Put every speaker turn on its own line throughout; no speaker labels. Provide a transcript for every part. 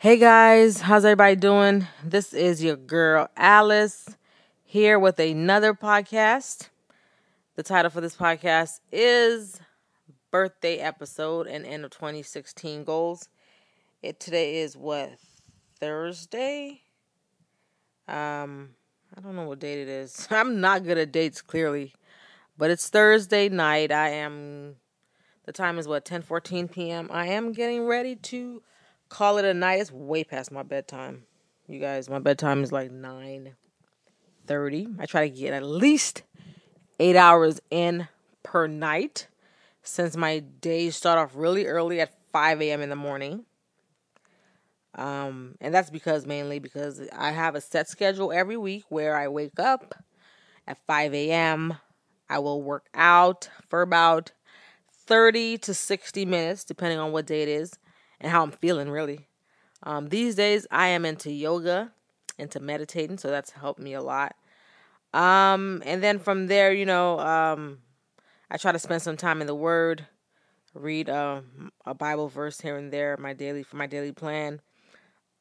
Hey guys, how's everybody doing? This is your girl Alice here with another podcast. The title for this podcast is Birthday Episode and End of 2016 Goals. It today is what Thursday? Um, I don't know what date it is. I'm not good at dates clearly, but it's Thursday night. I am the time is what 10:14 p.m. I am getting ready to call it a night. It's way past my bedtime. You guys, my bedtime is like 9:30. I try to get at least 8 hours in per night since my days start off really early at 5 a.m. in the morning. Um, and that's because mainly because I have a set schedule every week where I wake up at 5 a.m. I will work out for about 30 to 60 minutes, depending on what day it is and how I'm feeling, really. Um, these days, I am into yoga, into meditating, so that's helped me a lot. Um, and then from there, you know, um, I try to spend some time in the Word, read uh, a Bible verse here and there, my daily for my daily plan.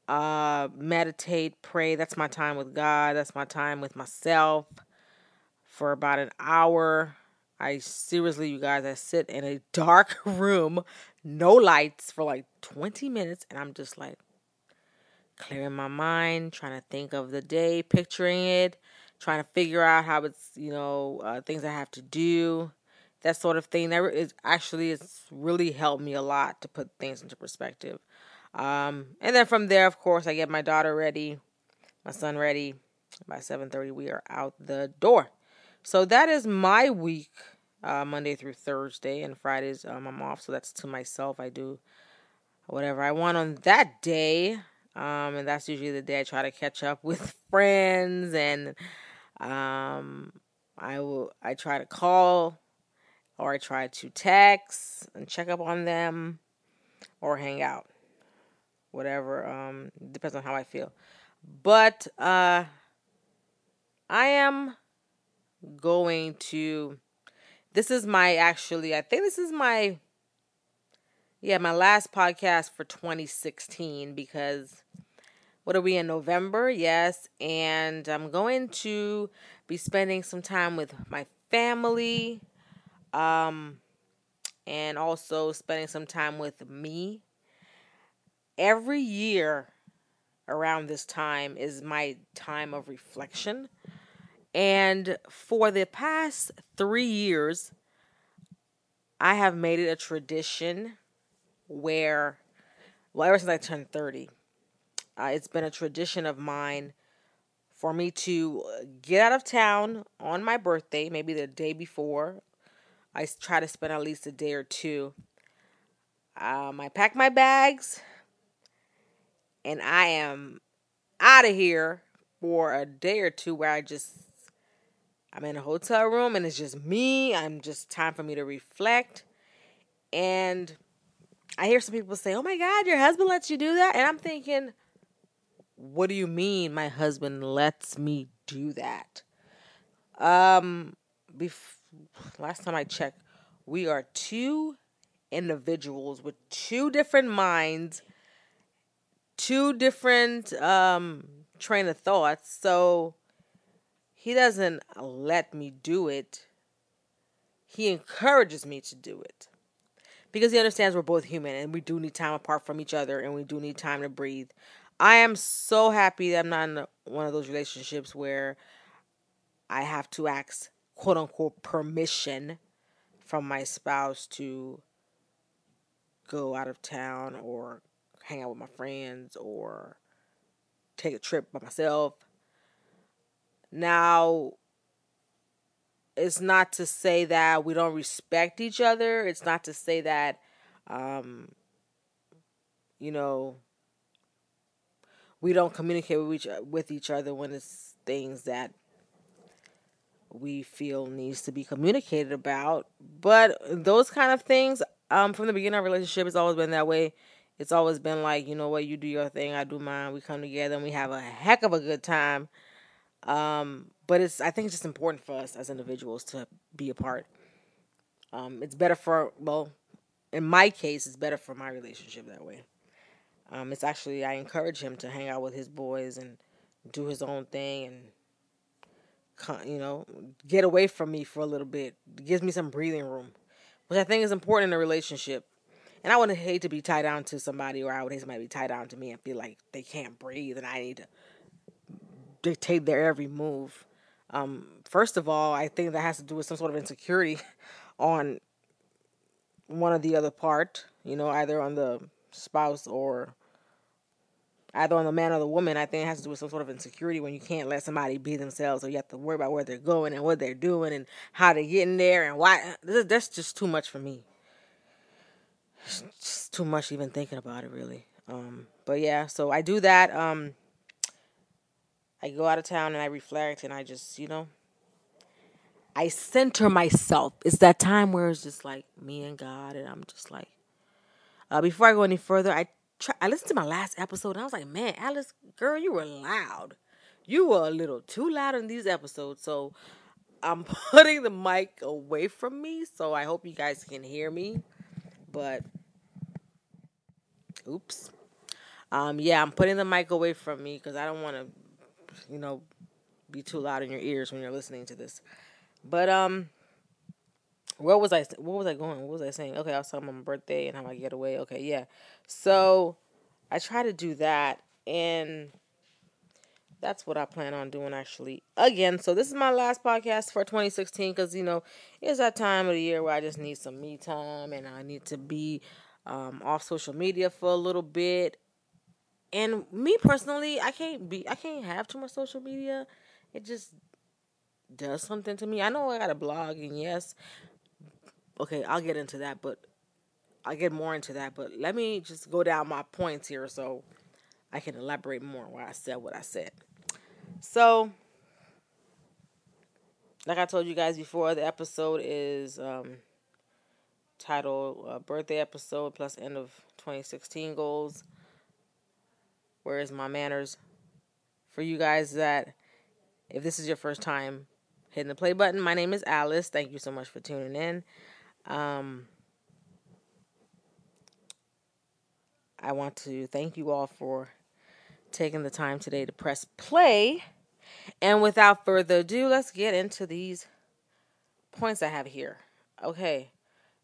Uh, meditate, pray. That's my time with God. That's my time with myself for about an hour. I seriously, you guys, I sit in a dark room, no lights for like 20 minutes, and I'm just like clearing my mind, trying to think of the day, picturing it, trying to figure out how it's, you know, uh, things I have to do, that sort of thing. That is actually, it's really helped me a lot to put things into perspective. Um, and then from there, of course, I get my daughter ready, my son ready. By 7:30, we are out the door. So that is my week, uh, Monday through Thursday, and Fridays um, I'm off. So that's to myself. I do whatever I want on that day, um, and that's usually the day I try to catch up with friends, and um, I will I try to call or I try to text and check up on them or hang out whatever. Um, depends on how I feel. But uh, I am going to. This is my actually. I think this is my. Yeah, my last podcast for 2016 because what are we in November? Yes, and I'm going to be spending some time with my family, um, and also spending some time with me every year around this time is my time of reflection. And for the past three years, I have made it a tradition where, well, ever since I turned 30, uh, it's been a tradition of mine for me to get out of town on my birthday, maybe the day before. I try to spend at least a day or two. Um, I pack my bags, and I am out of here for a day or two where I just I'm in a hotel room and it's just me. I'm just time for me to reflect. And I hear some people say, "Oh my god, your husband lets you do that?" And I'm thinking, "What do you mean my husband lets me do that?" Um bef- last time I checked, we are two individuals with two different minds two different um train of thoughts. So he doesn't let me do it. He encourages me to do it. Because he understands we're both human and we do need time apart from each other and we do need time to breathe. I am so happy that I'm not in one of those relationships where I have to ask quote unquote permission from my spouse to go out of town or hang out with my friends or take a trip by myself. Now, it's not to say that we don't respect each other. It's not to say that, um, you know, we don't communicate with each with each other when it's things that we feel needs to be communicated about. But those kind of things, um, from the beginning of our relationship, it's always been that way it's always been like, you know what, you do your thing, I do mine. We come together and we have a heck of a good time. Um, but it's I think it's just important for us as individuals to be apart. Um, it's better for well, in my case, it's better for my relationship that way. Um, it's actually I encourage him to hang out with his boys and do his own thing and you know get away from me for a little bit. It gives me some breathing room, which I think is important in a relationship. And I wouldn't hate to be tied down to somebody, or I would hate somebody to be tied down to me and feel like they can't breathe, and I need to dictate their every move. Um, first of all, I think that has to do with some sort of insecurity on one or the other part, you know, either on the spouse or either on the man or the woman. I think it has to do with some sort of insecurity when you can't let somebody be themselves, or you have to worry about where they're going and what they're doing and how they're getting there and why. That's just too much for me. It's just too much even thinking about it, really. Um, but yeah, so I do that. Um, I go out of town and I reflect and I just, you know, I center myself. It's that time where it's just like me and God, and I'm just like. Uh, before I go any further, I try, I listened to my last episode and I was like, man, Alice, girl, you were loud. You were a little too loud in these episodes, so I'm putting the mic away from me, so I hope you guys can hear me. But oops. Um, yeah, I'm putting the mic away from me because I don't want to, you know, be too loud in your ears when you're listening to this. But um, where was I? What was I going? What was I saying? Okay, I was talking about my birthday and how I get away. Okay, yeah. So I try to do that, and that's what I plan on doing actually again. So this is my last podcast for 2016 because you know it's that time of the year where I just need some me time and I need to be um, off social media for a little bit. And me personally, I can't be I can't have too much social media. It just does something to me. I know I got a blog, and yes, okay, I'll get into that, but I'll get more into that. But let me just go down my points here so I can elaborate more why I said what I said. So, like I told you guys before, the episode is um, titled uh, Birthday Episode plus End of 2016 Goals. Where is my manners? For you guys that, if this is your first time hitting the play button. My name is Alice. Thank you so much for tuning in. Um, I want to thank you all for taking the time today to press play. And without further ado, let's get into these points I have here. Okay.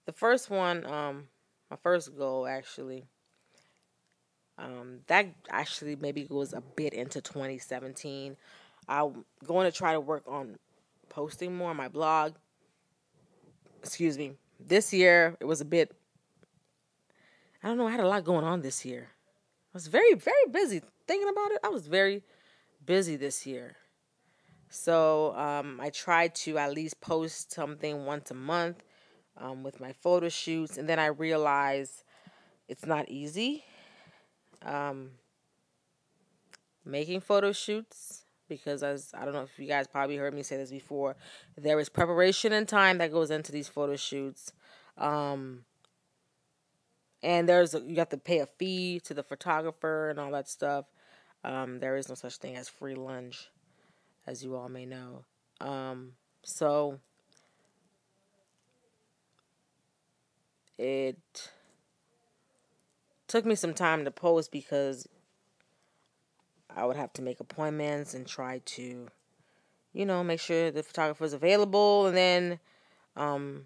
The first one, um, my first goal actually, um, that actually maybe goes a bit into 2017. I'm going to try to work on posting more on my blog. Excuse me. This year it was a bit I don't know, I had a lot going on this year. I was very, very busy thinking about it. I was very busy this year. So um, I tried to at least post something once a month um, with my photo shoots, and then I realized it's not easy um, making photo shoots because as I don't know if you guys probably heard me say this before, there is preparation and time that goes into these photo shoots. Um, and there's you have to pay a fee to the photographer and all that stuff. Um, there is no such thing as free lunch, as you all may know. Um, so it took me some time to post because I would have to make appointments and try to, you know, make sure the photographer is available and then um,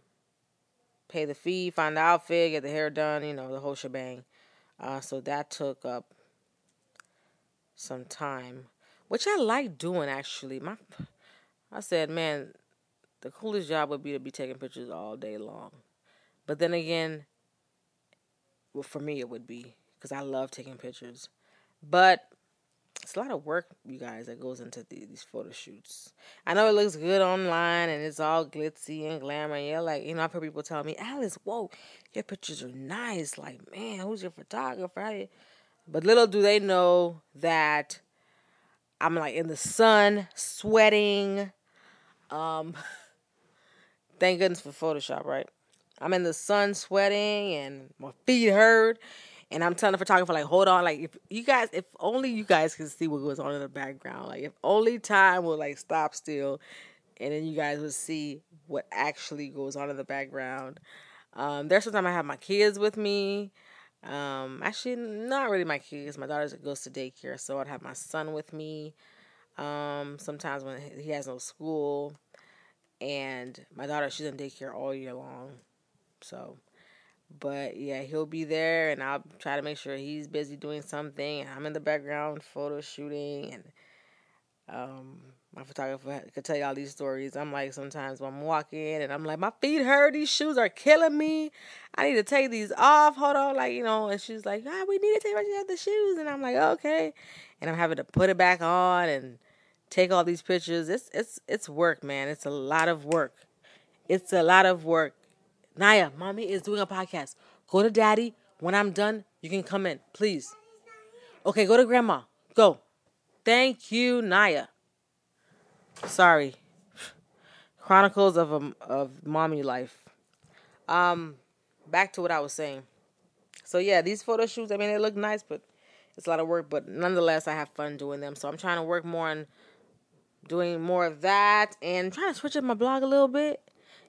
pay the fee, find the outfit, get the hair done, you know, the whole shebang. Uh, so that took up some time, which I like doing actually. My, I said, man, the coolest job would be to be taking pictures all day long. But then again, well, for me it would be because I love taking pictures. But it's a lot of work, you guys, that goes into these photo shoots. I know it looks good online and it's all glitzy and glamour. You're like, you know, I've heard people tell me, Alice, whoa, your pictures are nice. Like, man, who's your photographer? But little do they know that I'm like in the sun, sweating. Um, thank goodness for Photoshop, right? I'm in the sun, sweating, and my feet hurt and I'm telling the photographer, like, hold on, like, if you guys, if only you guys can see what goes on in the background, like, if only time will like stop still, and then you guys would see what actually goes on in the background. Um, there's sometimes I have my kids with me. Um, actually, not really my kids. My daughter goes to daycare, so I'd have my son with me. Um, sometimes when he has no school, and my daughter she's in daycare all year long, so. But yeah, he'll be there, and I'll try to make sure he's busy doing something, and I'm in the background photo shooting, and um, my photographer could tell you all these stories. I'm like, sometimes when I'm walking and I'm like, my feet hurt. These shoes are killing me. I need to take these off. Hold on, like you know. And she's like, ah, we need to take off the shoes. And I'm like, okay. And I'm having to put it back on and take all these pictures. It's it's it's work, man. It's a lot of work. It's a lot of work. Naya, mommy is doing a podcast. Go to daddy. When I'm done, you can come in, please. Okay, go to grandma. Go. Thank you, Naya. Sorry. Chronicles of a, of mommy life. Um, back to what I was saying. So yeah, these photo shoots. I mean, they look nice, but it's a lot of work. But nonetheless, I have fun doing them. So I'm trying to work more on doing more of that and trying to switch up my blog a little bit.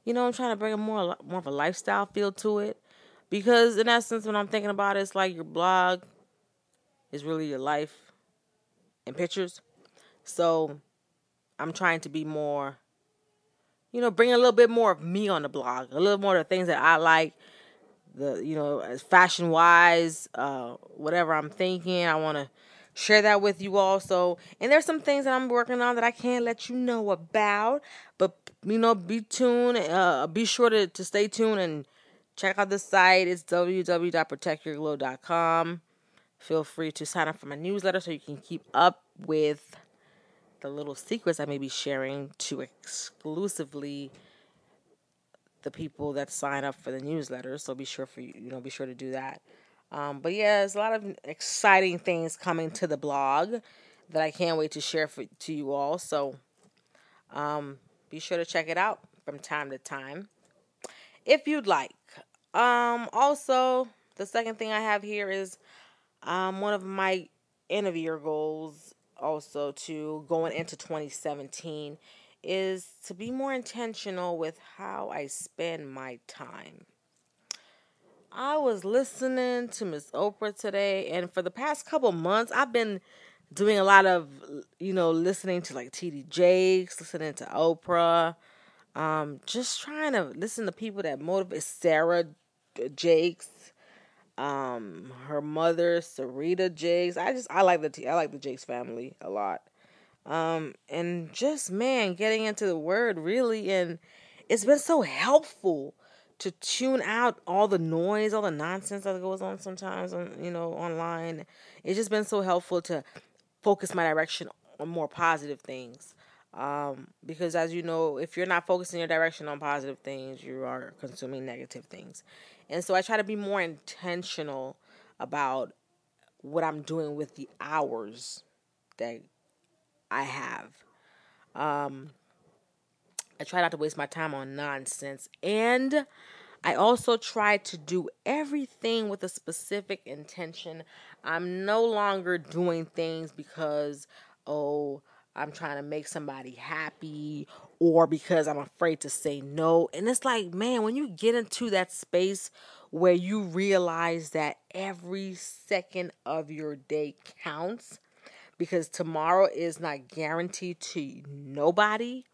You know, I'm trying to bring a more more of a lifestyle feel to it because in essence, when I'm thinking about it, it's like your blog is really your life and pictures. So I'm trying to be more, you know, bring a little bit more of me on the blog, a little more of the things that I like, the you know, as fashion wise, uh, whatever I'm thinking, I want to share that with you also. And there's some things that I'm working on that I can't let you know about, but you know, be tuned. Uh, be sure to to stay tuned and check out the site. It's www.protectyourglow.com. Feel free to sign up for my newsletter so you can keep up with the little secrets I may be sharing to exclusively the people that sign up for the newsletter. So be sure for you, you know, be sure to do that. Um, but yeah, there's a lot of exciting things coming to the blog that I can't wait to share for, to you all. So um, be sure to check it out from time to time if you'd like. Um, also, the second thing I have here is um, one of my end of year goals also to going into 2017 is to be more intentional with how I spend my time. I was listening to Miss Oprah today, and for the past couple months, I've been doing a lot of, you know, listening to like TD Jakes, listening to Oprah, um, just trying to listen to people that motivate Sarah Jakes, um, her mother, Serita Jakes. I just I like the I like the Jakes family a lot. Um, and just man, getting into the word really, and it's been so helpful to tune out all the noise, all the nonsense that goes on sometimes on you know online. It's just been so helpful to focus my direction on more positive things. Um, because as you know, if you're not focusing your direction on positive things, you are consuming negative things. And so I try to be more intentional about what I'm doing with the hours that I have. Um, I try not to waste my time on nonsense. And I also try to do everything with a specific intention. I'm no longer doing things because, oh, I'm trying to make somebody happy or because I'm afraid to say no. And it's like, man, when you get into that space where you realize that every second of your day counts because tomorrow is not guaranteed to nobody,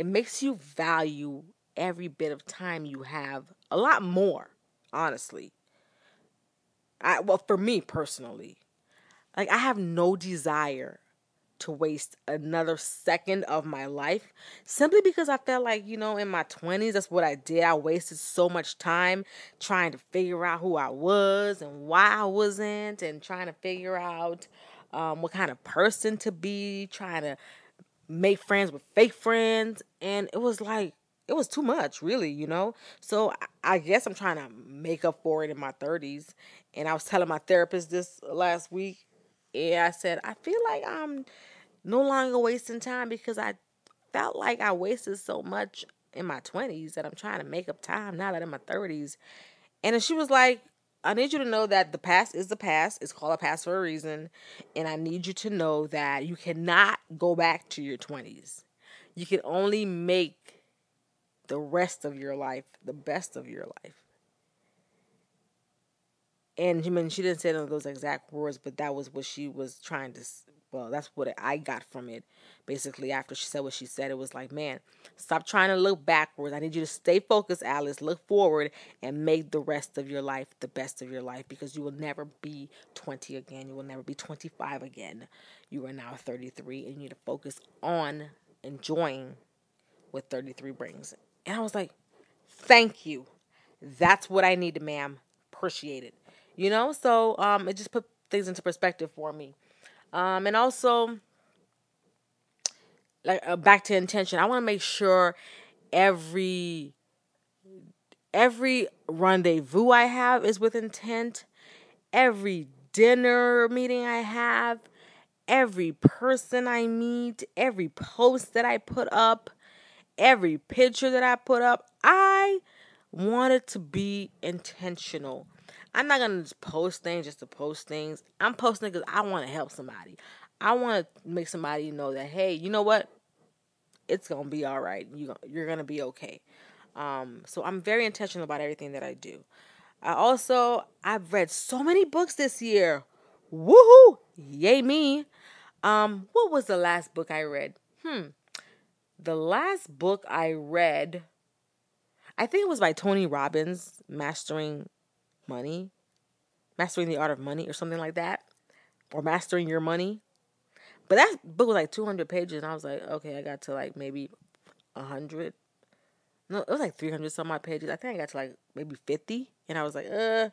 it makes you value every bit of time you have a lot more, honestly. I well for me personally, like I have no desire to waste another second of my life simply because I felt like, you know, in my 20s, that's what I did. I wasted so much time trying to figure out who I was and why I wasn't, and trying to figure out um, what kind of person to be, trying to make friends with fake friends. And it was like, it was too much, really, you know? So I guess I'm trying to make up for it in my 30s. And I was telling my therapist this last week. And I said, I feel like I'm no longer wasting time because I felt like I wasted so much in my 20s that I'm trying to make up time now that I'm in my 30s. And she was like, I need you to know that the past is the past. It's called a past for a reason. And I need you to know that you cannot go back to your 20s. You can only make the rest of your life the best of your life. and I mean, she didn't say those exact words, but that was what she was trying to. Well, that's what I got from it. Basically, after she said what she said, it was like, man, stop trying to look backwards. I need you to stay focused, Alice. Look forward and make the rest of your life the best of your life because you will never be 20 again. You will never be 25 again. You are now 33, and you need to focus on enjoying what 33 brings. And I was like, thank you. That's what I needed, ma'am. Appreciate it. You know, so um, it just put things into perspective for me. Um, and also, like uh, back to intention, I want to make sure every every rendezvous I have is with intent. Every dinner meeting I have, every person I meet, every post that I put up, every picture that I put up, I want it to be intentional. I'm not gonna just post things just to post things. I'm posting because I want to help somebody. I want to make somebody know that hey, you know what? It's gonna be all right. You you're gonna be okay. Um, so I'm very intentional about everything that I do. I also I've read so many books this year. Woohoo! Yay me. Um, what was the last book I read? Hmm. The last book I read, I think it was by Tony Robbins, Mastering Money, Mastering the Art of Money, or something like that, or Mastering Your Money. But that book was like 200 pages, and I was like, okay, I got to like maybe 100. No, it was like 300 some odd pages. I think I got to like maybe 50, and I was like, uh,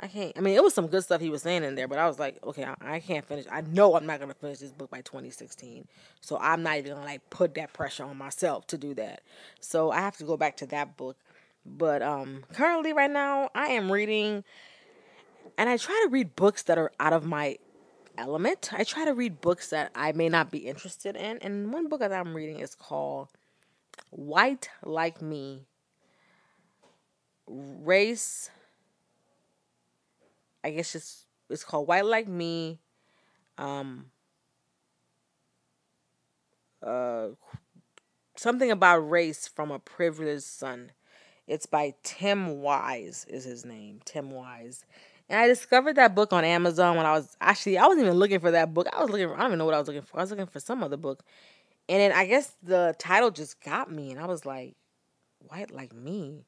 I can't. I mean, it was some good stuff he was saying in there, but I was like, okay, I, I can't finish. I know I'm not gonna finish this book by 2016, so I'm not even gonna like put that pressure on myself to do that. So I have to go back to that book. But um, currently, right now, I am reading, and I try to read books that are out of my element. I try to read books that I may not be interested in, and one book that I'm reading is called "White Like Me." Race I guess it's it's called White Like Me. Um, uh, something about race from a privileged son. It's by Tim Wise is his name, Tim Wise. And I discovered that book on Amazon when I was actually I wasn't even looking for that book. I was looking for, I don't even know what I was looking for. I was looking for some other book. And then I guess the title just got me and I was like, white like me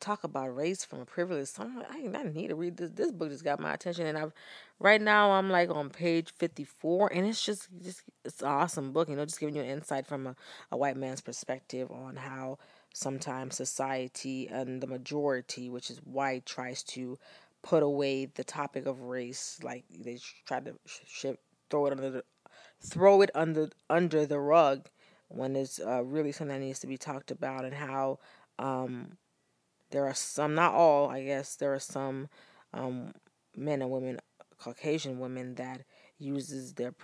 talk about race from a privilege. So like, I, I need to read this. This book just got my attention, and I've right now I'm like on page 54, and it's just just it's an awesome book. You know, just giving you an insight from a, a white man's perspective on how sometimes society and the majority, which is white, tries to put away the topic of race. Like they try to sh- throw it under the throw it under under the rug when it's uh, really something that needs to be talked about, and how um, there are some, not all, I guess, there are some um, men and women, Caucasian women, that uses their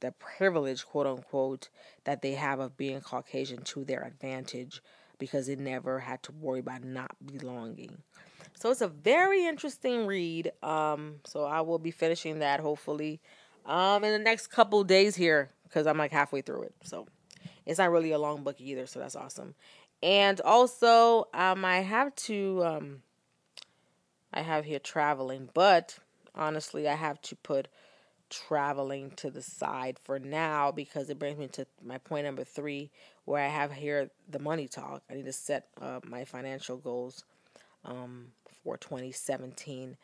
their privilege, quote unquote, that they have of being Caucasian to their advantage because it never had to worry about not belonging. So it's a very interesting read. Um, so I will be finishing that hopefully um, in the next couple days here because I'm like halfway through it. So it's not really a long book either. So that's awesome. And also, um, I have to, um, I have here traveling, but honestly, I have to put traveling to the side for now because it brings me to my point number three, where I have here the money talk. I need to set uh, my financial goals um, for 2017.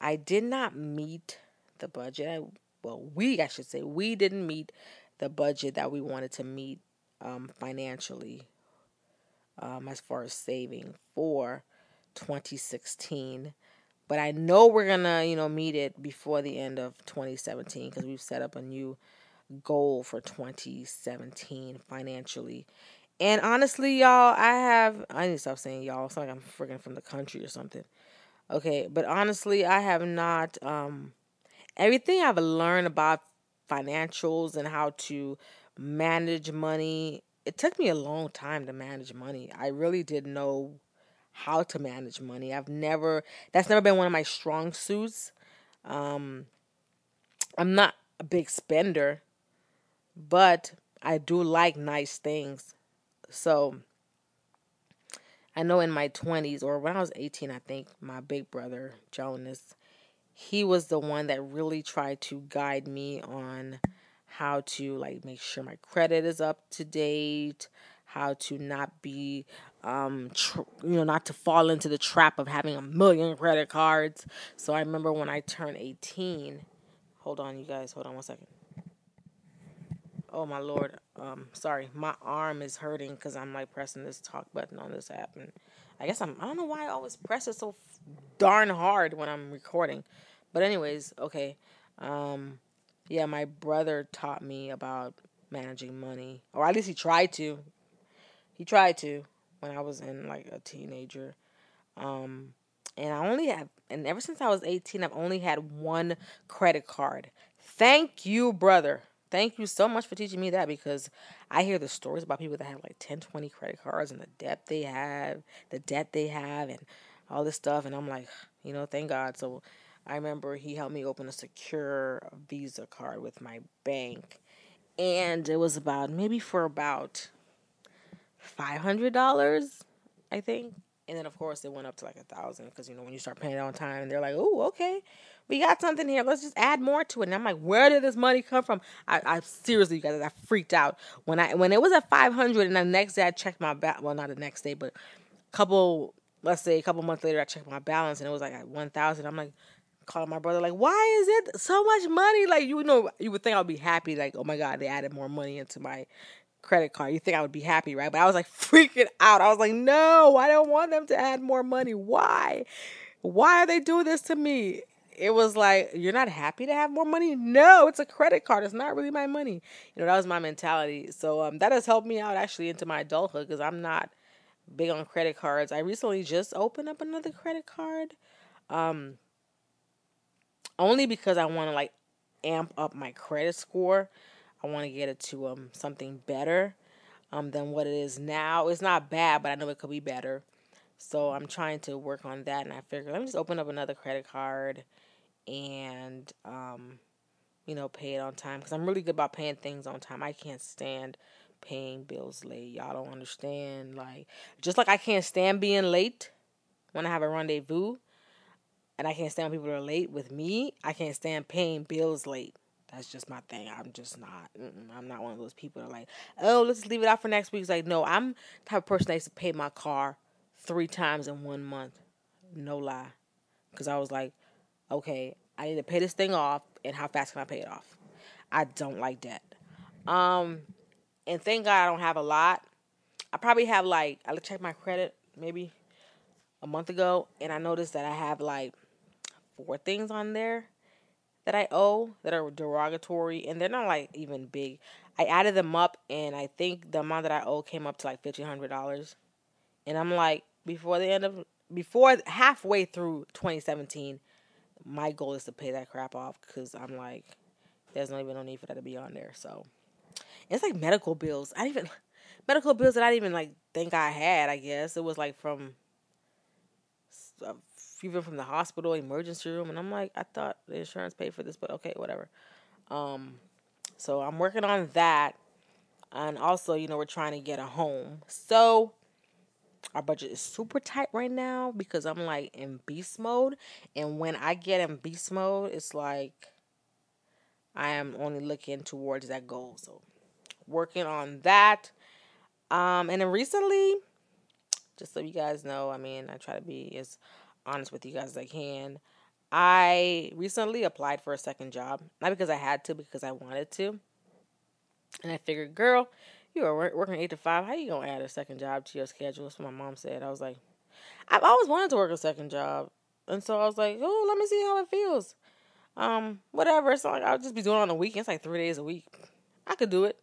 I did not meet the budget. I, well, we, I should say, we didn't meet the budget that we wanted to meet um, financially um, as far as saving for 2016. But I know we're gonna, you know, meet it before the end of 2017 because we've set up a new goal for 2017 financially. And honestly, y'all, I have I need to stop saying y'all. It's like I'm freaking from the country or something. Okay, but honestly, I have not um everything I've learned about financials and how to manage money it took me a long time to manage money. I really didn't know how to manage money. I've never that's never been one of my strong suits. Um I'm not a big spender, but I do like nice things. So I know in my 20s or when I was 18, I think my big brother, Jonas, he was the one that really tried to guide me on how to like make sure my credit is up to date, how to not be um tr- you know not to fall into the trap of having a million credit cards. So I remember when I turned 18, hold on you guys, hold on one second. Oh my lord. Um sorry. My arm is hurting cuz I'm like pressing this talk button on this app and I guess I'm I don't know why I always press it so darn hard when I'm recording. But anyways, okay. Um yeah, my brother taught me about managing money, or at least he tried to. He tried to when I was in like a teenager. Um, and I only have, and ever since I was 18, I've only had one credit card. Thank you, brother. Thank you so much for teaching me that because I hear the stories about people that have like 10, 20 credit cards and the debt they have, the debt they have, and all this stuff. And I'm like, you know, thank God. So I remember he helped me open a secure Visa card with my bank. And it was about maybe for about $500, I think. And then, of course, it went up to like a thousand because, you know, when you start paying on time, and they're like, oh, okay, we got something here. Let's just add more to it. And I'm like, where did this money come from? I, I seriously, you guys, I freaked out when I when it was at 500 and the next day I checked my back. Well, not the next day, but a couple, let's say a couple months later, I checked my balance and it was like at 1,000. I'm like, calling my brother like, why is it so much money? Like you know, you would think I would be happy. Like, oh my god, they added more money into my credit card. You think I would be happy, right? But I was like freaking out. I was like, no, I don't want them to add more money. Why? Why are they doing this to me? It was like, you're not happy to have more money? No, it's a credit card. It's not really my money. You know, that was my mentality. So um, that has helped me out actually into my adulthood because I'm not big on credit cards. I recently just opened up another credit card. Um, only because I want to like amp up my credit score. I want to get it to um something better um than what it is now. It's not bad, but I know it could be better. So I'm trying to work on that, and I figured let me just open up another credit card and um you know pay it on time because I'm really good about paying things on time. I can't stand paying bills late. Y'all don't understand. Like just like I can't stand being late when I have a rendezvous and I can't stand when people are late with me. I can't stand paying bills late. That's just my thing. I'm just not. I'm not one of those people that are like, oh, let's leave it out for next week. It's like, no, I'm type of person that used to pay my car three times in one month. No lie. Because I was like, okay, I need to pay this thing off, and how fast can I pay it off? I don't like debt. Um, and thank God I don't have a lot. I probably have like I checked my credit maybe a month ago, and I noticed that I have like four things on there that I owe that are derogatory, and they're not like even big. I added them up, and I think the amount that I owe came up to like fifteen hundred dollars. And I'm like, before the end of before halfway through 2017, my goal is to pay that crap off because I'm like, there's not even no need for that to be on there. So it's like medical bills. I even medical bills that I didn't even like think I had. I guess it was like from uh, even from the hospital emergency room, and I'm like, I thought the insurance paid for this, but okay, whatever. Um, so I'm working on that, and also, you know, we're trying to get a home. So our budget is super tight right now because I'm like in beast mode, and when I get in beast mode, it's like I am only looking towards that goal. So working on that. Um, and then recently, just so you guys know, I mean, I try to be as honest with you guys as I can. I recently applied for a second job, not because I had to, because I wanted to. And I figured, girl, you are working eight to five. How you gonna add a second job to your schedule? That's what my mom said. I was like, I've always wanted to work a second job, and so I was like, oh, let me see how it feels. Um, whatever. So like I'll just be doing it on the weekends, like three days a week. I could do it.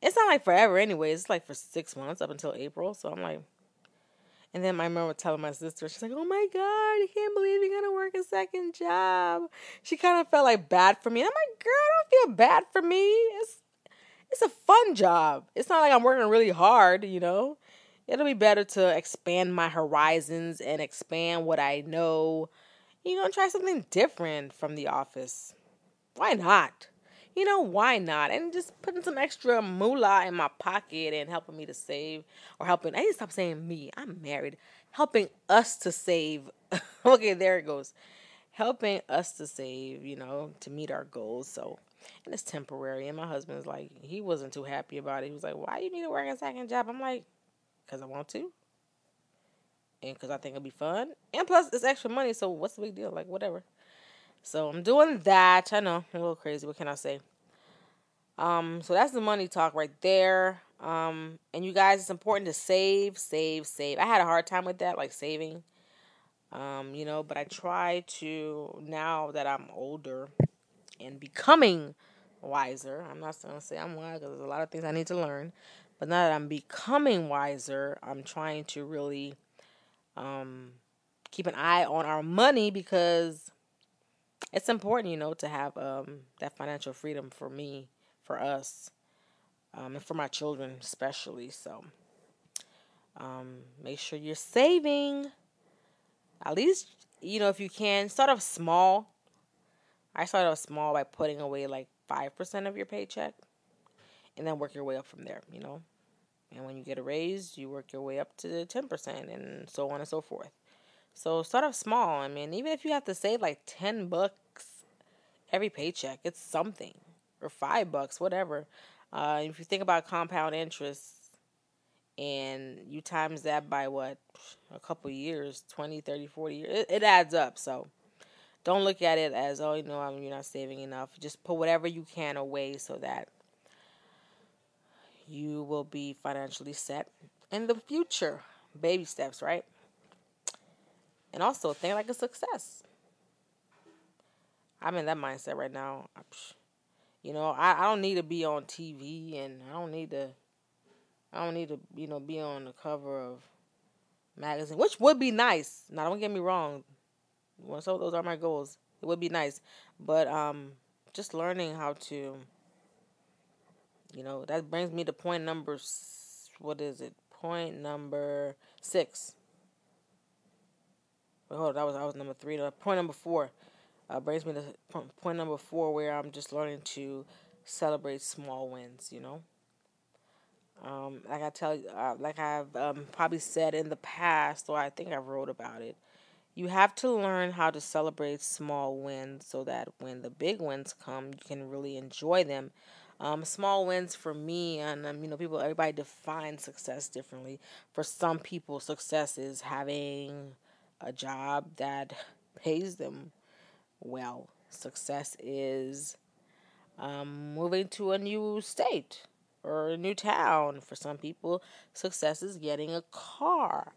It's not like forever, anyways. It's like for six months up until April. So I'm like, and then my mom would tell my sister, she's like, "Oh my god, I can't believe you're gonna work a second job." She kind of felt like bad for me. I'm like, "Girl, don't feel bad for me. It's it's a fun job. It's not like I'm working really hard, you know. It'll be better to expand my horizons and expand what I know. You know, try something different from the office. Why not? You know, why not? And just putting some extra moolah in my pocket and helping me to save or helping. I need to stop saying me. I'm married. Helping us to save. okay, there it goes. Helping us to save, you know, to meet our goals. So, and it's temporary. And my husband's like, he wasn't too happy about it. He was like, why you need to work a second job? I'm like, because I want to. And because I think it'll be fun. And plus, it's extra money. So, what's the big deal? Like, whatever. So I'm doing that. I know, a little crazy. What can I say? Um, so that's the money talk right there. Um, and you guys, it's important to save, save, save. I had a hard time with that, like saving. Um, you know, but I try to now that I'm older and becoming wiser. I'm not gonna say I'm wise because there's a lot of things I need to learn. But now that I'm becoming wiser, I'm trying to really um, keep an eye on our money because it's important, you know, to have um, that financial freedom for me, for us, um, and for my children especially. So um, make sure you're saving. At least, you know, if you can, start off small. I started off small by putting away like 5% of your paycheck and then work your way up from there, you know. And when you get a raise, you work your way up to 10% and so on and so forth. So start off small. I mean, even if you have to save like 10 bucks every paycheck, it's something. Or 5 bucks, whatever. Uh, if you think about compound interest and you times that by what? A couple years, 20, 30, 40 years, it, it adds up. So don't look at it as, oh, you know, I mean, you're not saving enough. Just put whatever you can away so that you will be financially set in the future. Baby steps, right? And also think like a success. I'm in that mindset right now. You know, I, I don't need to be on TV and I don't need to I don't need to, you know, be on the cover of magazine, which would be nice. Now don't get me wrong. So those are my goals. It would be nice. But um just learning how to you know, that brings me to point number what is it? Point number 6 oh, that was that was number three. Point number four uh, brings me to point number four, where I'm just learning to celebrate small wins. You know, um, like I tell you, uh, like I've um, probably said in the past, or I think I wrote about it. You have to learn how to celebrate small wins so that when the big wins come, you can really enjoy them. Um, small wins for me, and um, you know, people, everybody defines success differently. For some people, success is having a job that pays them well. Success is um, moving to a new state or a new town. For some people, success is getting a car.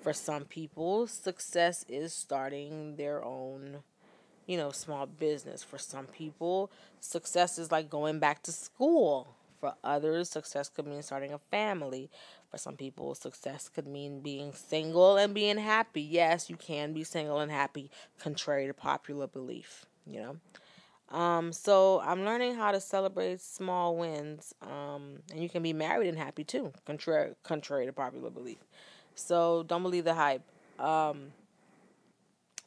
For some people, success is starting their own, you know, small business. For some people, success is like going back to school. For others, success could mean starting a family. For some people, success could mean being single and being happy. Yes, you can be single and happy, contrary to popular belief, you know. Um, so I'm learning how to celebrate small wins. Um, and you can be married and happy too, contrary contrary to popular belief. So don't believe the hype. Um,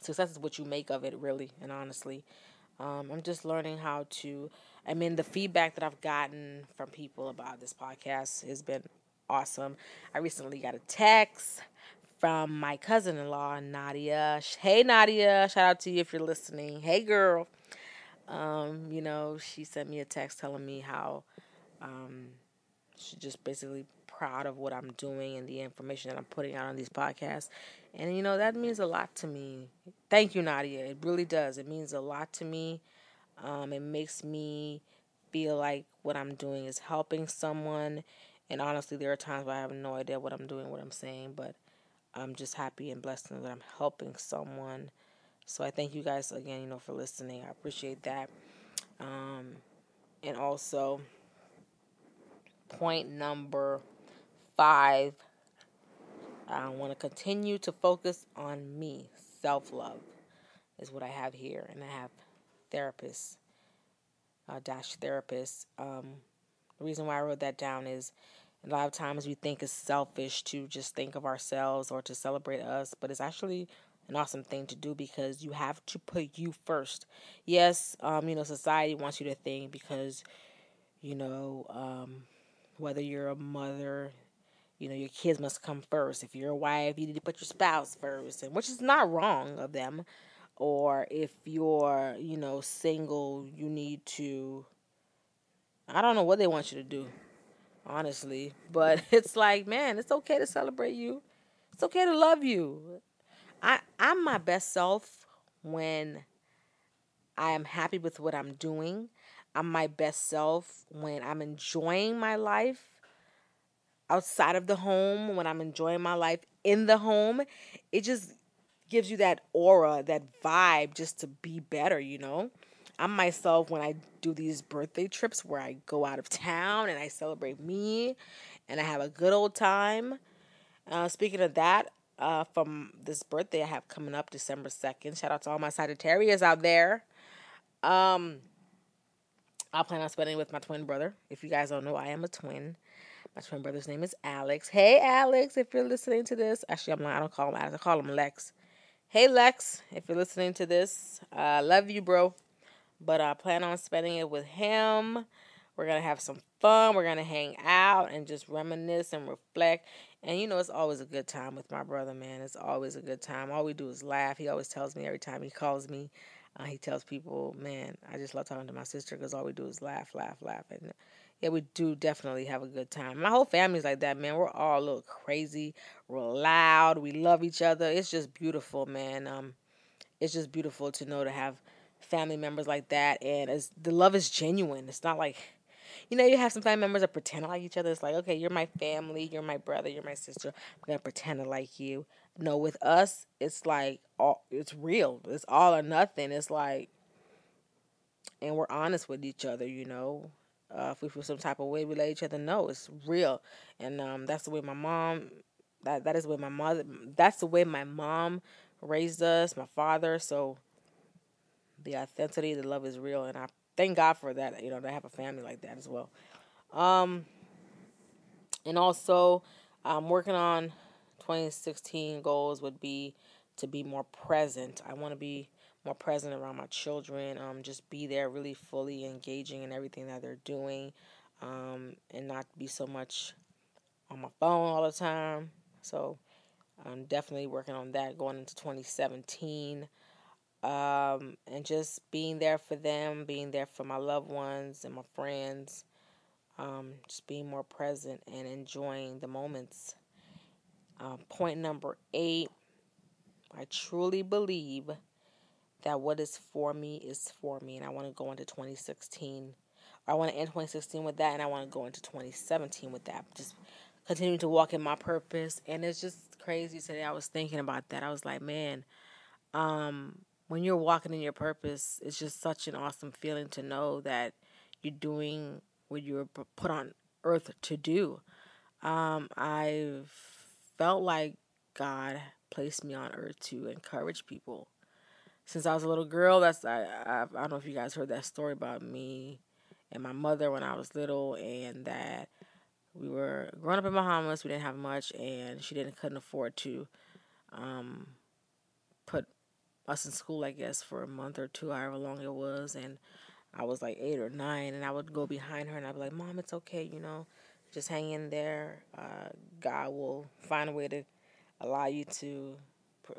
success is what you make of it, really and honestly. Um, I'm just learning how to. I mean, the feedback that I've gotten from people about this podcast has been awesome. I recently got a text from my cousin in law, Nadia. Hey, Nadia. Shout out to you if you're listening. Hey, girl. Um, you know, she sent me a text telling me how um, she's just basically proud of what I'm doing and the information that I'm putting out on these podcasts. And, you know, that means a lot to me. Thank you, Nadia. It really does. It means a lot to me. Um, it makes me feel like what I'm doing is helping someone. And honestly, there are times where I have no idea what I'm doing, what I'm saying, but I'm just happy and blessed that I'm helping someone. So I thank you guys again, you know, for listening. I appreciate that. Um, and also, point number five, I want to continue to focus on me. Self love is what I have here, and I have therapists, uh, dash therapists. Um, the reason why I wrote that down is a lot of times we think it's selfish to just think of ourselves or to celebrate us, but it's actually an awesome thing to do because you have to put you first. Yes, um, you know, society wants you to think because, you know, um, whether you're a mother, you know, your kids must come first. If you're a wife, you need to put your spouse first, and which is not wrong of them. Or if you're, you know, single, you need to. I don't know what they want you to do, honestly, but it's like, man, it's okay to celebrate you. It's okay to love you. I I'm my best self when I am happy with what I'm doing. I'm my best self when I'm enjoying my life outside of the home, when I'm enjoying my life in the home. It just gives you that aura, that vibe just to be better, you know? I'm myself when I do these birthday trips where I go out of town and I celebrate me and I have a good old time. Uh, speaking of that, uh, from this birthday I have coming up December 2nd. Shout out to all my Sagittarius out there. Um, I plan on spending with my twin brother. If you guys don't know, I am a twin. My twin brother's name is Alex. Hey, Alex, if you're listening to this. Actually, I'm not, I don't call him Alex. I call him Lex. Hey, Lex, if you're listening to this. I uh, love you, bro. But I plan on spending it with him. We're to have some fun. We're to hang out and just reminisce and reflect. And you know, it's always a good time with my brother, man. It's always a good time. All we do is laugh. He always tells me every time he calls me, uh, he tells people, man, I just love talking to my sister because all we do is laugh, laugh, laugh. And yeah, we do definitely have a good time. My whole family's like that, man. We're all a little crazy. We're loud. We love each other. It's just beautiful, man. Um, it's just beautiful to know to have family members like that, and the love is genuine. It's not like you know, you have some family members that pretend to like each other. It's like, okay, you're my family, you're my brother, you're my sister. I'm gonna pretend to like you. No, with us, it's like all it's real. It's all or nothing. It's like, and we're honest with each other. You know, uh, if we feel some type of way, we let each other know it's real, and um, that's the way my mom. That that is the way my mother. That's the way my mom raised us. My father. So the authenticity, the love is real, and I thank God for that. You know, to have a family like that as well. Um, and also, I'm working on 2016 goals would be to be more present. I want to be more present around my children. Um, just be there, really fully engaging in everything that they're doing, um, and not be so much on my phone all the time. So, I'm definitely working on that going into 2017 um, and just being there for them, being there for my loved ones and my friends, um, just being more present and enjoying the moments. Uh, point number eight I truly believe that what is for me is for me, and I want to go into 2016. I want to end 2016 with that, and I want to go into 2017 with that. Just continuing to walk in my purpose, and it's just crazy today. I was thinking about that. I was like, man, um, when you're walking in your purpose, it's just such an awesome feeling to know that you're doing what you were put on earth to do. Um, I've felt like God placed me on earth to encourage people. Since I was a little girl, that's I, I I don't know if you guys heard that story about me and my mother when I was little, and that we were growing up in Bahamas. We didn't have much, and she didn't couldn't afford to um, put us in school, I guess, for a month or two, however long it was. And I was like eight or nine, and I would go behind her and I'd be like, Mom, it's okay, you know, just hang in there. Uh, God will find a way to allow you to,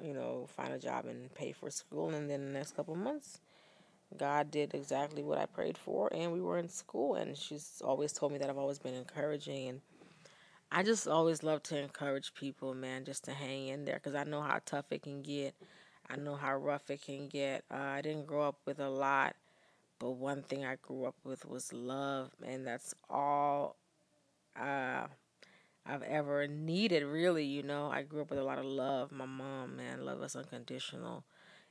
you know, find a job and pay for school. And then the next couple months, God did exactly what I prayed for, and we were in school. And she's always told me that I've always been encouraging. And I just always love to encourage people, man, just to hang in there because I know how tough it can get. I know how rough it can get. Uh, I didn't grow up with a lot, but one thing I grew up with was love, and that's all uh, I've ever needed, really. You know, I grew up with a lot of love. My mom, man, love us unconditional.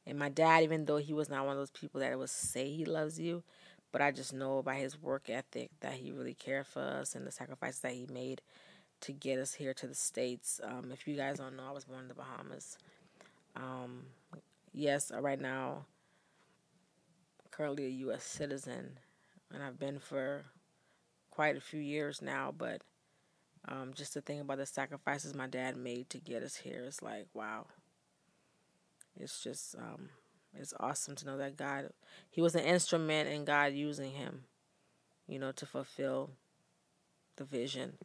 And my dad, even though he was not one of those people that would say he loves you, but I just know by his work ethic that he really cared for us and the sacrifices that he made to get us here to the States. Um, if you guys don't know, I was born in the Bahamas. Um, yes, uh, right now, currently a U.S. citizen, and I've been for quite a few years now. But um, just to think about the sacrifices my dad made to get us here is like, wow. it's just um, it's awesome to know that God, he was an instrument in God using him, you know, to fulfill the vision.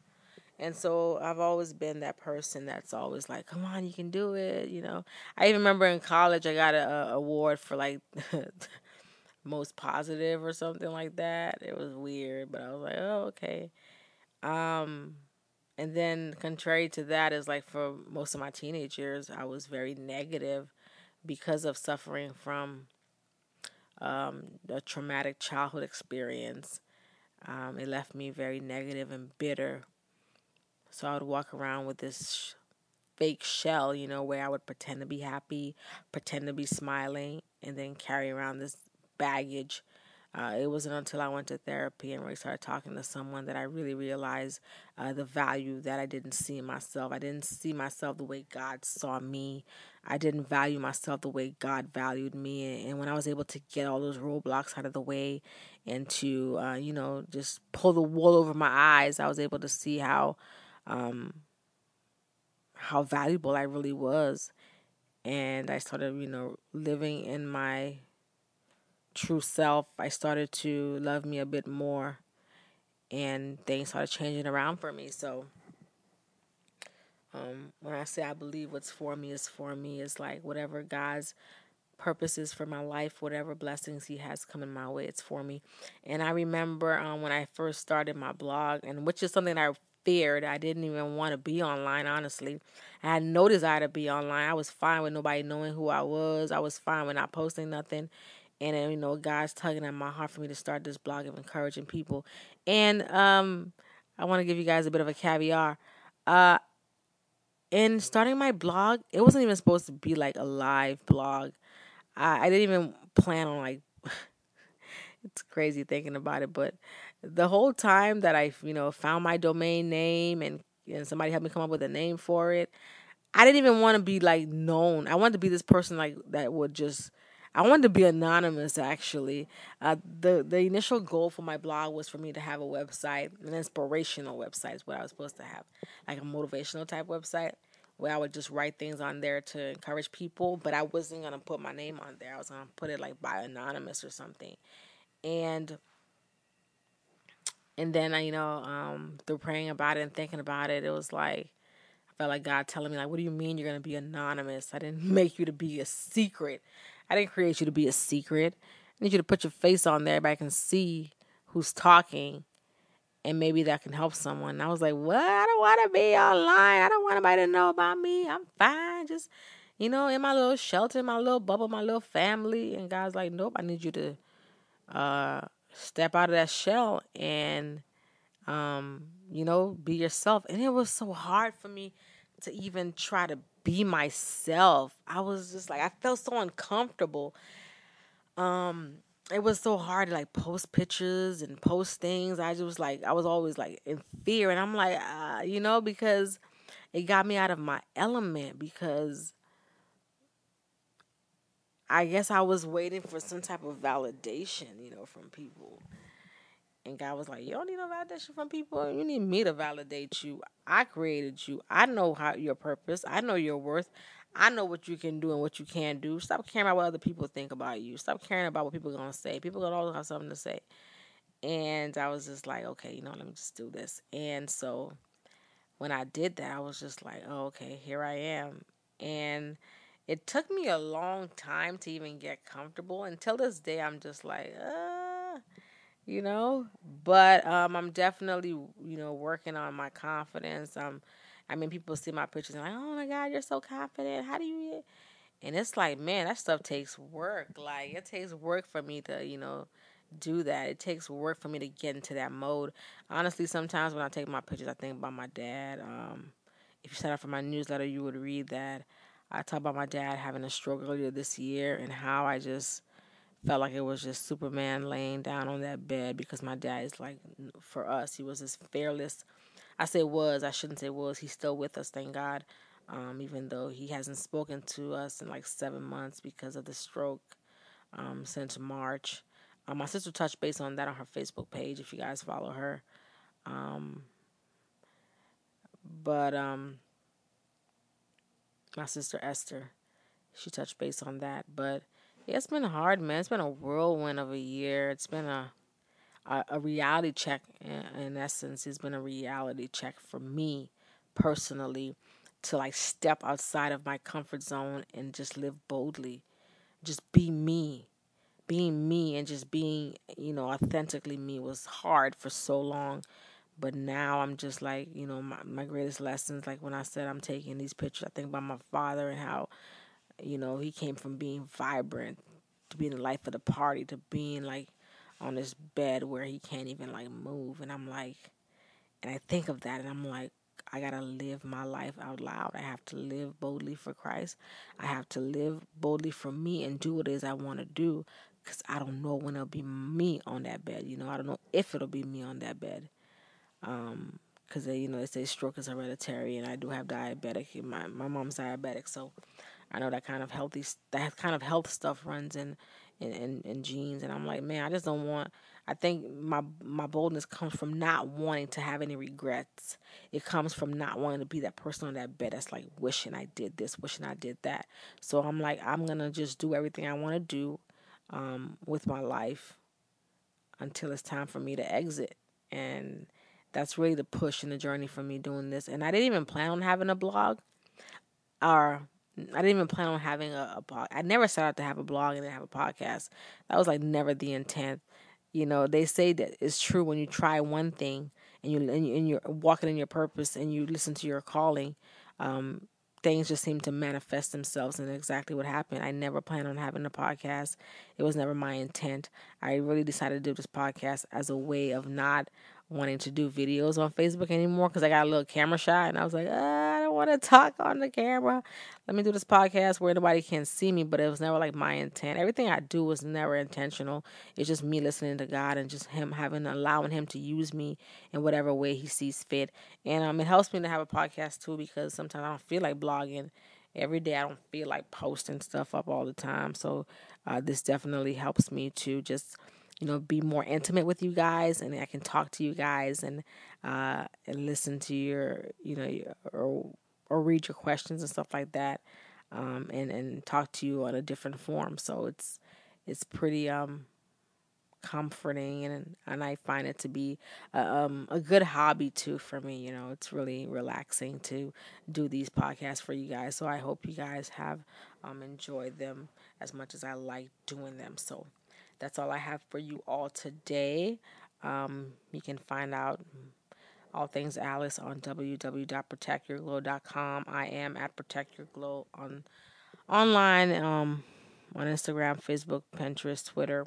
And so I've always been that person that's always like, "Come on, you can do it." You know, I even remember in college I got a, a award for like most positive or something like that. It was weird, but I was like, "Oh, okay." Um, and then contrary to that is like for most of my teenage years, I was very negative because of suffering from um, a traumatic childhood experience. Um, it left me very negative and bitter. So I would walk around with this fake shell, you know, where I would pretend to be happy, pretend to be smiling, and then carry around this baggage uh, it wasn't until I went to therapy and really started talking to someone that I really realized uh, the value that I didn't see in myself. I didn't see myself the way God saw me. I didn't value myself the way God valued me. And when I was able to get all those roadblocks out of the way and to, uh, you know, just pull the wool over my eyes, I was able to see how, um, how valuable I really was. And I started, you know, living in my true self, I started to love me a bit more and things started changing around for me. So um, when I say I believe what's for me is for me, it's like whatever God's purposes for my life, whatever blessings He has coming my way, it's for me. And I remember um, when I first started my blog, and which is something I feared. I didn't even want to be online, honestly. I had no desire to be online. I was fine with nobody knowing who I was. I was fine with not posting nothing and you know God's tugging at my heart for me to start this blog of encouraging people. And um, I want to give you guys a bit of a caviar. Uh, in starting my blog, it wasn't even supposed to be like a live blog. I, I didn't even plan on like. it's crazy thinking about it, but the whole time that I, you know, found my domain name and and somebody helped me come up with a name for it, I didn't even want to be like known. I wanted to be this person like that would just I wanted to be anonymous actually. Uh, the the initial goal for my blog was for me to have a website, an inspirational website is what I was supposed to have, like a motivational type website where I would just write things on there to encourage people, but I wasn't gonna put my name on there. I was gonna put it like by anonymous or something, and and then I, you know, um, through praying about it and thinking about it, it was like I felt like God telling me like, "What do you mean you're gonna be anonymous? I didn't make you to be a secret. I didn't create you to be a secret. I need you to put your face on there, everybody can see who's talking, and maybe that can help someone. And I was like, what? I don't want to be online. I don't want anybody to know about me. I'm fine. Just, you know, in my little shelter, my little bubble, my little family. And God's like, nope, I need you to uh, step out of that shell and, um, you know, be yourself. And it was so hard for me to even try to be myself. I was just like I felt so uncomfortable. Um it was so hard to like post pictures and post things. I just was like I was always like in fear and I'm like uh, you know because it got me out of my element because I guess I was waiting for some type of validation, you know, from people. And God was like, You don't need no validation from people. You need me to validate you. I created you. I know how your purpose. I know your worth. I know what you can do and what you can't do. Stop caring about what other people think about you. Stop caring about what people are gonna say. People gonna always have something to say. And I was just like, okay, you know, let me just do this. And so when I did that, I was just like, oh, okay, here I am. And it took me a long time to even get comfortable. Until this day, I'm just like, uh, you know. But um, I'm definitely, you know, working on my confidence. Um, I mean, people see my pictures and like, oh my God, you're so confident. How do you? And it's like, man, that stuff takes work. Like it takes work for me to, you know, do that. It takes work for me to get into that mode. Honestly, sometimes when I take my pictures, I think about my dad. Um, if you sign up for my newsletter, you would read that. I talk about my dad having a stroke earlier this year and how I just felt like it was just Superman laying down on that bed because my dad is like, for us, he was this fearless. I say was, I shouldn't say was. He's still with us, thank God. Um, even though he hasn't spoken to us in like seven months because of the stroke um, since March. Um, my sister touched base on that on her Facebook page if you guys follow her. Um, but um, my sister Esther, she touched base on that. But yeah, it's been hard, man. It's been a whirlwind of a year. It's been a a, a reality check. In, in essence, it's been a reality check for me personally to like step outside of my comfort zone and just live boldly, just be me. Being me and just being, you know, authentically me was hard for so long but now I'm just like, you know, my, my greatest lessons, like when I said I'm taking these pictures, I think about my father and how, you know, he came from being vibrant to being the life of the party to being like on this bed where he can't even like move. And I'm like, and I think of that and I'm like, I gotta live my life out loud. I have to live boldly for Christ. I have to live boldly for me and do what it is I want to do because I don't know when it'll be me on that bed. You know, I don't know if it'll be me on that bed um because they you know they say stroke is hereditary and i do have diabetic my, my mom's diabetic so i know that kind of healthy that kind of health stuff runs in in, in, in genes and i'm like man i just don't want i think my my boldness comes from not wanting to have any regrets. It comes from not wanting to be that person on that bed that's like wishing i did this wishing i did that. So i'm like i'm gonna just do everything i want to do um, with my life until it's time for me to exit. And that's really the push and the journey for me doing this. And I didn't even plan on having a blog, or I didn't even plan on having a, a blog. I never set out to have a blog and then have a podcast. That was like never the intent. You know, they say that it's true when you try one thing and you and, you, you're walking in your purpose and you listen to your calling. Um, things just seem to manifest themselves and exactly what happened. I never planned on having a podcast. It was never my intent. I really decided to do this podcast as a way of not wanting to do videos on Facebook anymore because I got a little camera shy and I was like, ah, don't want to talk on the camera. Let me do this podcast where nobody can see me, but it was never like my intent. Everything I do was never intentional. It's just me listening to God and just Him having allowing Him to use me in whatever way He sees fit. And um, it helps me to have a podcast too because sometimes I don't feel like blogging every day. I don't feel like posting stuff up all the time. So uh, this definitely helps me to just you know, be more intimate with you guys, and I can talk to you guys and uh, and listen to your, you know, or or read your questions and stuff like that, um, and and talk to you on a different form. So it's it's pretty um comforting and and I find it to be a, um, a good hobby too for me. You know, it's really relaxing to do these podcasts for you guys. So I hope you guys have um, enjoyed them as much as I like doing them. So that's all I have for you all today. Um, you can find out all things Alice on www.protectyourglow.com. I am at Protect Your Glow on online, um, on Instagram, Facebook, Pinterest, Twitter.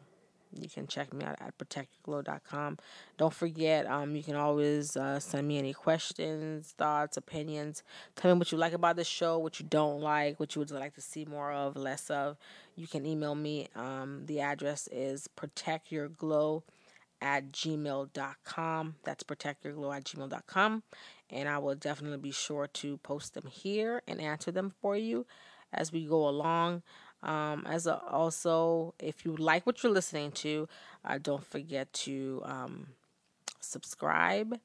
You can check me out at protectyourglow.com. Don't forget, um, you can always uh, send me any questions, thoughts, opinions. Tell me what you like about the show, what you don't like, what you would like to see more of, less of. You can email me. Um, the address is protectyourglow at gmail.com. That's protectyourglow at gmail.com. And I will definitely be sure to post them here and answer them for you as we go along. Um, as a, also, if you like what you're listening to, uh, don't forget to um, subscribe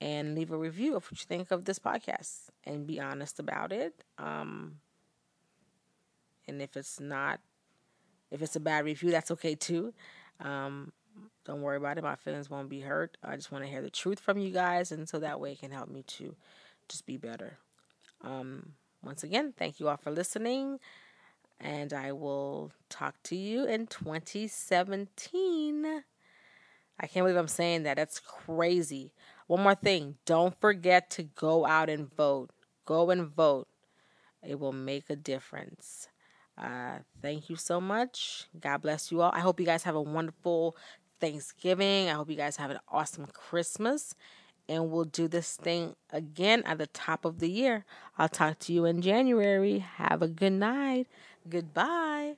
and leave a review of what you think of this podcast and be honest about it. Um, and if it's not, if it's a bad review, that's okay too. Um, don't worry about it. My feelings won't be hurt. I just want to hear the truth from you guys, and so that way it can help me to just be better. Um, once again, thank you all for listening and I will talk to you in 2017. I can't believe I'm saying that. That's crazy. One more thing don't forget to go out and vote. Go and vote, it will make a difference. Uh, thank you so much. God bless you all. I hope you guys have a wonderful Thanksgiving. I hope you guys have an awesome Christmas. And we'll do this thing again at the top of the year. I'll talk to you in January. Have a good night. Goodbye.